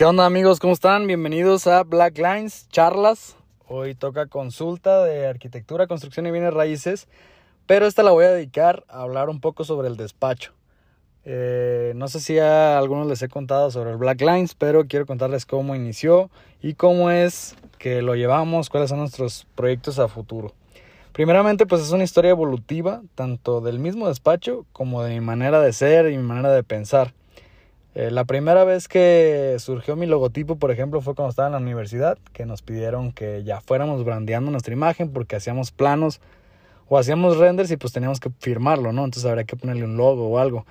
¿Qué onda amigos? ¿Cómo están? Bienvenidos a Black Lines, charlas. Hoy toca consulta de arquitectura, construcción y bienes raíces, pero esta la voy a dedicar a hablar un poco sobre el despacho. Eh, no sé si a algunos les he contado sobre el Black Lines, pero quiero contarles cómo inició y cómo es que lo llevamos, cuáles son nuestros proyectos a futuro. Primeramente, pues es una historia evolutiva, tanto del mismo despacho como de mi manera de ser y mi manera de pensar. Eh, la primera vez que surgió mi logotipo, por ejemplo, fue cuando estaba en la universidad, que nos pidieron que ya fuéramos brandeando nuestra imagen porque hacíamos planos o hacíamos renders y pues teníamos que firmarlo, ¿no? Entonces habría que ponerle un logo o algo.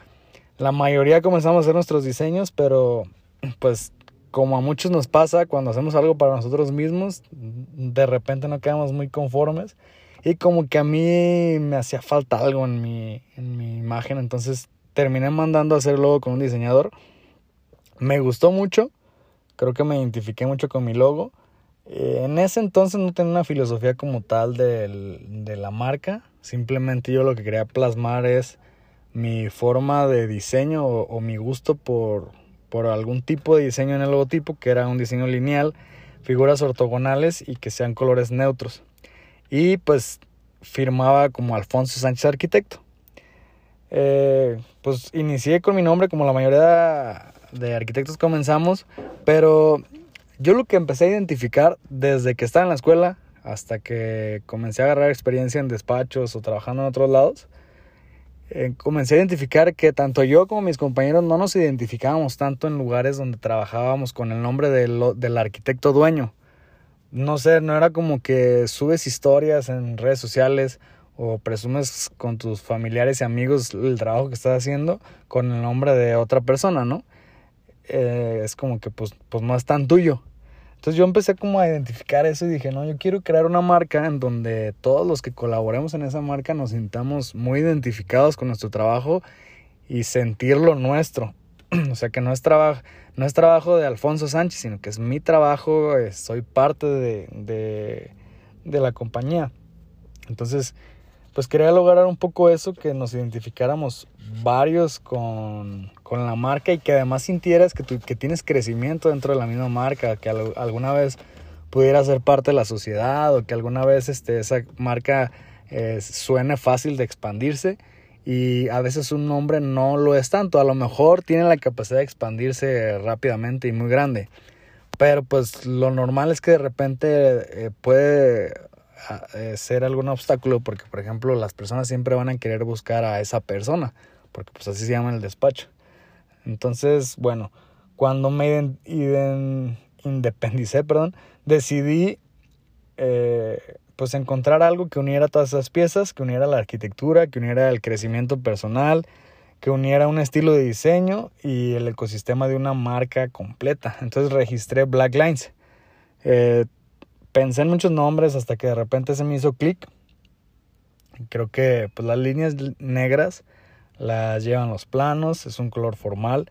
La mayoría comenzamos a hacer nuestros diseños, pero pues como a muchos nos pasa cuando hacemos algo para nosotros mismos, de repente no quedamos muy conformes y como que a mí me hacía falta algo en mi, en mi imagen, entonces terminé mandando a hacer logo con un diseñador. Me gustó mucho, creo que me identifiqué mucho con mi logo. Eh, en ese entonces no tenía una filosofía como tal de la marca, simplemente yo lo que quería plasmar es mi forma de diseño o, mi gusto por, por algún tipo de diseño en el logotipo, que era un diseño lineal, figuras ortogonales y que sean colores neutros. Y pues firmaba como Alfonso Sánchez Arquitecto. Eh, pues inicié con mi nombre como la mayoría de arquitectos comenzamos, pero yo lo que empecé a identificar desde que estaba en la escuela hasta que comencé a agarrar experiencia en despachos o trabajando en otros lados, eh, comencé a identificar que tanto yo como mis compañeros no nos identificábamos tanto en lugares donde trabajábamos con el nombre del, del arquitecto dueño. No sé, no era como que subes historias en redes sociales o presumes con tus familiares y amigos el trabajo que estás haciendo con el nombre de otra persona, ¿no? Eh, es como que pues, pues no es tan tuyo. Entonces yo empecé como a identificar eso y dije, no, yo quiero crear una marca en donde todos los que colaboremos en esa marca nos sintamos muy identificados con nuestro trabajo y sentirlo nuestro. o sea, que no es, trabajo no es trabajo de Alfonso Sánchez, sino que es mi trabajo, soy parte de, de, de la compañía. Entonces, pues quería lograr un poco eso, que nos identificáramos varios con, con la marca y que además sintieras que, que tienes crecimiento dentro de la misma marca, que alguna vez pudiera ser parte de la sociedad o que alguna vez este, esa marca eh, suene fácil de expandirse y a veces un nombre no lo es tanto, a lo mejor tiene la capacidad de expandirse rápidamente y muy grande, pero pues lo normal es que de repente eh, puede eh, ser algún obstáculo porque, por ejemplo, las personas siempre van a querer buscar a esa persona, porque pues así se llama el despacho. Entonces, bueno, cuando me independicé, perdón, decidí eh, pues encontrar algo que uniera todas esas piezas, que uniera la arquitectura, que uniera el crecimiento personal, que uniera un estilo de diseño y el ecosistema de una marca completa. Entonces registré Black Lines. Eh, pensé en muchos nombres hasta que de repente se me hizo clic. Creo que pues, las líneas negras las llevan los planos, es un color formal,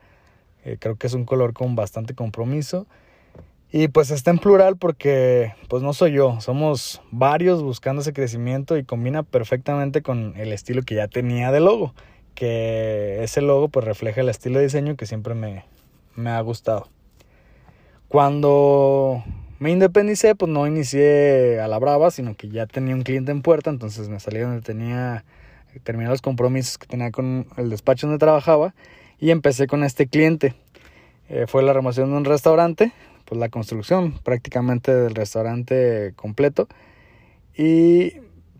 eh, creo que es un color con bastante compromiso. Y pues está en plural porque pues no soy yo, somos varios buscando ese crecimiento y combina perfectamente con el estilo que ya tenía de logo, que ese logo pues refleja el estilo de diseño que siempre me, me ha gustado. Cuando me independicé, pues no inicié a la brava, sino que ya tenía un cliente en puerta, entonces me salí donde tenía terminar los compromisos que tenía con el despacho donde trabajaba y empecé con este cliente. Eh, fue la remoción de un restaurante, pues la construcción prácticamente del restaurante completo y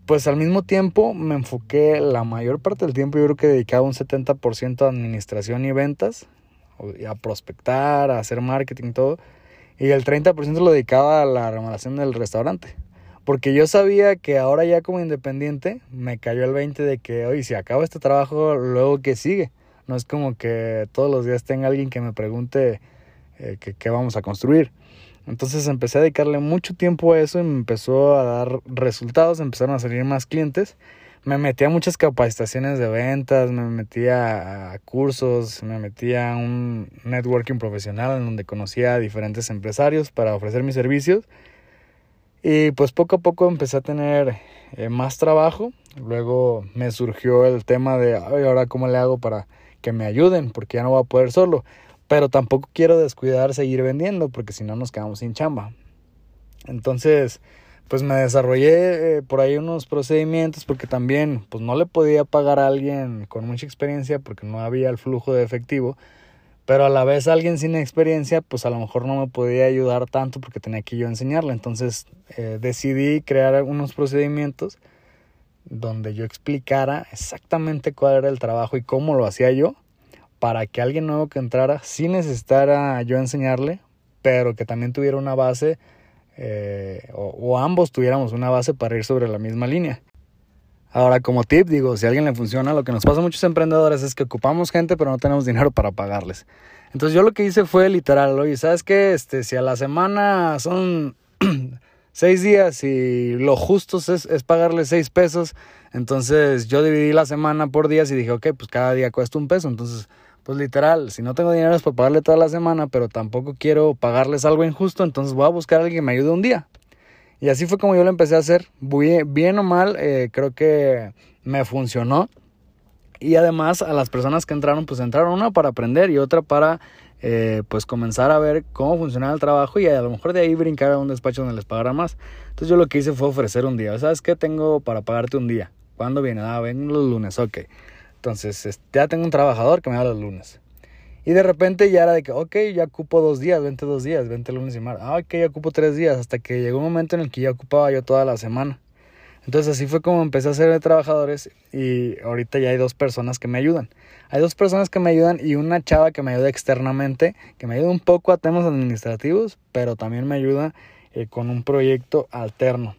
pues al mismo tiempo me enfoqué la mayor parte del tiempo, yo creo que dedicaba un 70% a administración y ventas, a prospectar, a hacer marketing, todo y el 30% lo dedicaba a la remodelación del restaurante. Porque yo sabía que ahora ya como independiente me cayó el 20 de que, oye, si acabo este trabajo, luego qué sigue. No es como que todos los días tenga alguien que me pregunte eh, qué vamos a construir. Entonces empecé a dedicarle mucho tiempo a eso y me empezó a dar resultados, empezaron a salir más clientes me metí a muchas capacitaciones de ventas, me metí a, cursos, me metí a un networking profesional en donde conocía a diferentes empresarios para ofrecer mis servicios. Y pues poco a poco empecé a tener eh, más trabajo. Luego me surgió el tema de, Ay, ahora cómo le hago para que me ayuden, porque ya no voy a poder solo. pero tampoco quiero descuidar seguir vendiendo porque si no nos quedamos sin chamba. Entonces, pues me desarrollé eh, por ahí unos procedimientos porque también pues no le podía pagar a alguien con mucha experiencia porque no había el flujo de efectivo, pero a la vez alguien sin experiencia pues a lo mejor no me podía ayudar tanto porque tenía que yo enseñarle. Entonces eh, decidí crear unos procedimientos donde yo explicara exactamente cuál era el trabajo y cómo lo hacía yo para que alguien nuevo que entrara sí necesitara yo enseñarle, pero que también tuviera una base eh, o, ambos tuviéramos una base para ir sobre la misma línea. Ahora, como tip, digo, si a alguien le funciona, lo que nos pasa a muchos emprendedores es que ocupamos gente, pero no tenemos dinero para pagarles. Entonces yo lo que hice fue literal, oye, ¿sabes qué? Este, si a la semana son seis días y lo justo es, es pagarle seis pesos, entonces yo dividí la semana por días y dije, ok, pues cada día cuesta un peso, entonces pues literal, si no tengo dinero es para pagarle toda la semana, pero tampoco quiero pagarles algo injusto, entonces voy a buscar a alguien que me ayude un día. Y así fue como yo lo empecé a hacer. Bien, o mal, eh, creo que me funcionó. Y además a las personas que entraron, pues entraron una para aprender y otra para eh, pues comenzar a ver cómo funcionaba el trabajo y a lo mejor de ahí brincar a un despacho donde les pagara más. Entonces yo lo que hice fue ofrecer un día. ¿Sabes qué tengo para pagarte un día? ¿Cuándo viene? Ah, ven los lunes, ok. Entonces, ya tengo un trabajador que me da los lunes. Y de repente ya era de que, ok, ya ocupo dos días, vente dos días, vente lunes y martes. Ah, ok, ya ocupo tres días, hasta que llegó un momento en el que ya ocupaba yo toda la semana. Entonces así fue como empecé a hacer de trabajadores y ahorita ya hay dos personas que me ayudan. Hay dos personas que me ayudan y una chava que me ayuda externamente, que me ayuda un poco a temas administrativos, pero también me ayuda eh, con un proyecto alterno.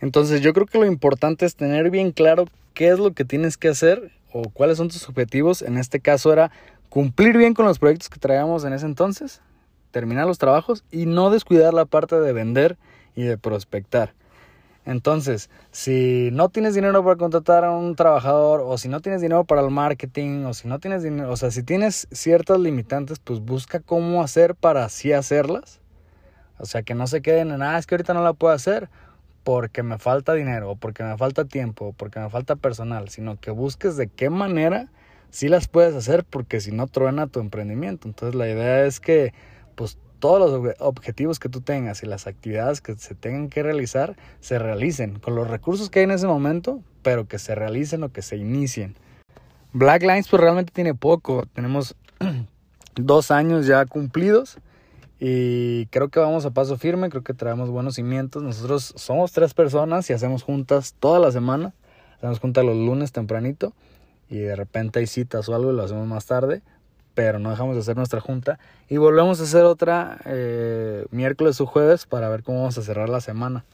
Entonces yo creo que lo importante es tener bien claro qué es lo que tienes que hacer o cuáles son tus objetivos. En este caso era cumplir bien con los proyectos que traíamos en ese entonces, terminar los trabajos y no descuidar la parte de vender y de prospectar. Entonces, si no tienes dinero para contratar a un trabajador o si no tienes dinero para el marketing o si no tienes dinero, o sea, si tienes ciertas limitantes, pues busca cómo hacer para así hacerlas. O sea, que no se queden en, ah, es que ahorita no la puedo hacer porque me falta dinero, o porque me falta tiempo, o porque me falta personal, sino que busques de qué manera sí las puedes hacer, porque si no truena tu emprendimiento. Entonces la idea es que pues todos los objetivos que tú tengas y las actividades que se tengan que realizar se realicen con los recursos que hay en ese momento, pero que se realicen o que se inicien. Black Lines pues realmente tiene poco, tenemos dos años ya cumplidos y creo que vamos a paso firme, creo que traemos buenos cimientos. Nosotros somos tres personas y hacemos juntas toda la semana. Hacemos juntas los lunes tempranito y de repente hay citas o algo y lo hacemos más tarde. Pero no dejamos de hacer nuestra junta. Y volvemos a hacer otra eh, miércoles o jueves para ver cómo vamos a cerrar la semana.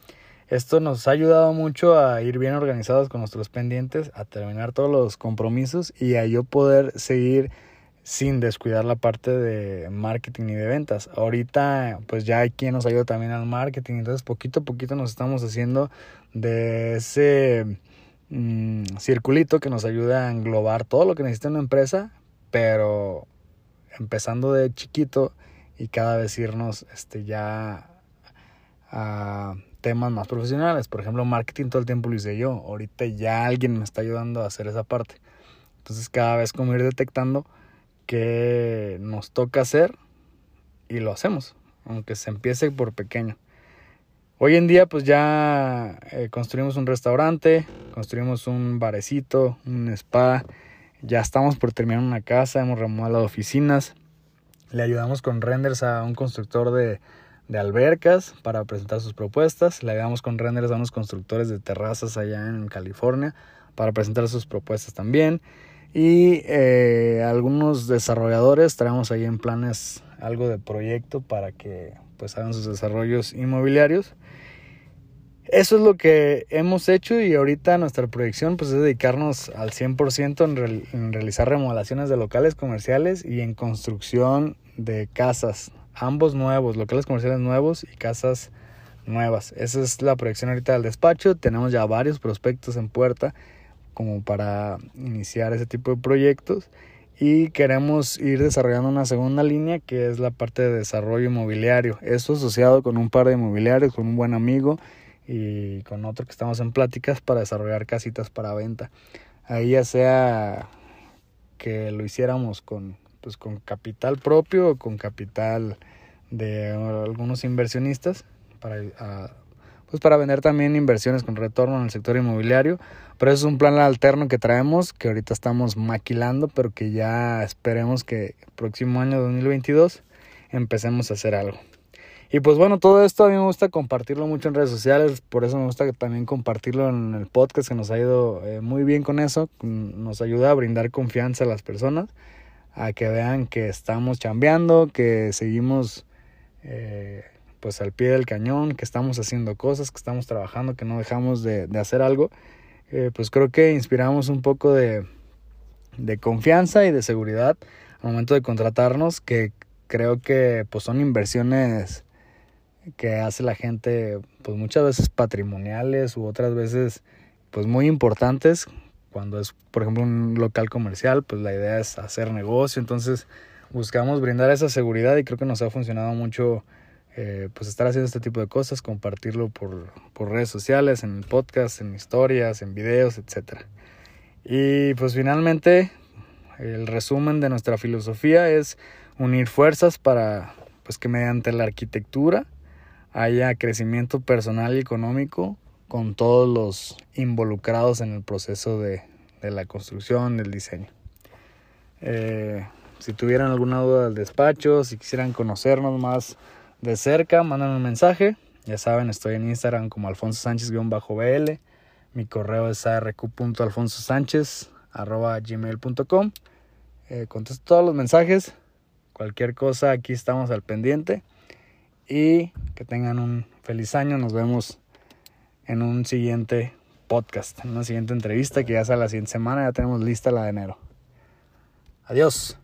Esto nos ha ayudado mucho a ir bien organizados con nuestros pendientes, a terminar todos los compromisos y a yo poder seguir sin descuidar la parte de marketing y de ventas. Ahorita pues ya hay quien nos ayuda también al marketing, entonces poquito a poquito nos estamos haciendo de ese mm, circulito que nos ayuda a englobar todo lo que necesita una empresa, pero empezando de chiquito y cada vez irnos este, ya a temas más profesionales. Por ejemplo, marketing todo el tiempo lo hice yo. Ahorita ya alguien me está ayudando a hacer esa parte. Entonces cada vez como ir detectando que nos toca hacer y lo hacemos, aunque se empiece por pequeño. Hoy en día pues ya eh, construimos un restaurante, construimos un barecito, un spa, ya estamos por terminar una casa, hemos remodelado oficinas, le ayudamos con renders a un constructor de, albercas para presentar sus propuestas, le ayudamos con renders a unos constructores de terrazas allá en California para presentar sus propuestas también. Y eh, algunos desarrolladores traemos ahí en planes algo de proyecto para que pues hagan sus desarrollos inmobiliarios. Eso es lo que hemos hecho y ahorita nuestra proyección pues es dedicarnos al 100% en, en realizar remodelaciones de locales comerciales y en construcción de casas, ambos nuevos, locales comerciales nuevos y casas nuevas. Esa es la proyección ahorita del despacho, tenemos ya varios prospectos en puerta como para iniciar ese tipo de proyectos y queremos ir desarrollando una segunda línea que es la parte de desarrollo inmobiliario. Esto asociado con un par de inmobiliarios, con un buen amigo y con otro que estamos en pláticas para desarrollar casitas para venta. Ahí ya sea que lo hiciéramos con pues con capital propio o con capital de algunos inversionistas pues para vender también inversiones con retorno en el sector inmobiliario. Pero eso es un plan alterno que traemos, que ahorita estamos maquilando, pero que ya esperemos que el próximo año 2022 empecemos a hacer algo. Y pues bueno, todo esto a mí me gusta compartirlo mucho en redes sociales, por eso me gusta también compartirlo en el podcast, que nos ha ido eh, muy bien con eso, nos ayuda a brindar confianza a las personas, a que vean que estamos chambeando, que seguimos eh, pues al pie del cañón, que estamos haciendo cosas, que estamos trabajando, que no dejamos de, hacer algo. Eh, pues creo que inspiramos un poco de, de confianza y de seguridad al momento de contratarnos, que creo que pues son inversiones que hace la gente pues muchas veces patrimoniales u otras veces pues muy importantes cuando es por ejemplo un local comercial pues la idea es hacer negocio. Entonces buscamos brindar esa seguridad y creo que nos ha funcionado mucho eh, pues estar haciendo este tipo de cosas compartirlo por, por redes sociales en podcast en historias en videos etcétera. Y pues finalmente el resumen de nuestra filosofía es unir fuerzas para pues que mediante la arquitectura haya crecimiento personal y económico con todos los involucrados en el proceso de, la construcción, del diseño. Eh, si tuvieran alguna duda del despacho, si quisieran conocernos más de cerca, manden un mensaje. Ya saben, estoy en Instagram como Alfonso Sánchez-BL. Mi correo es arq.alfonsosánchez.gmail.com eh, Contesto todos los mensajes. Cualquier cosa, aquí estamos al pendiente y que tengan un feliz año. Nos vemos en un siguiente podcast, en una siguiente entrevista que ya sea la siguiente semana, ya tenemos lista la de enero. Adiós.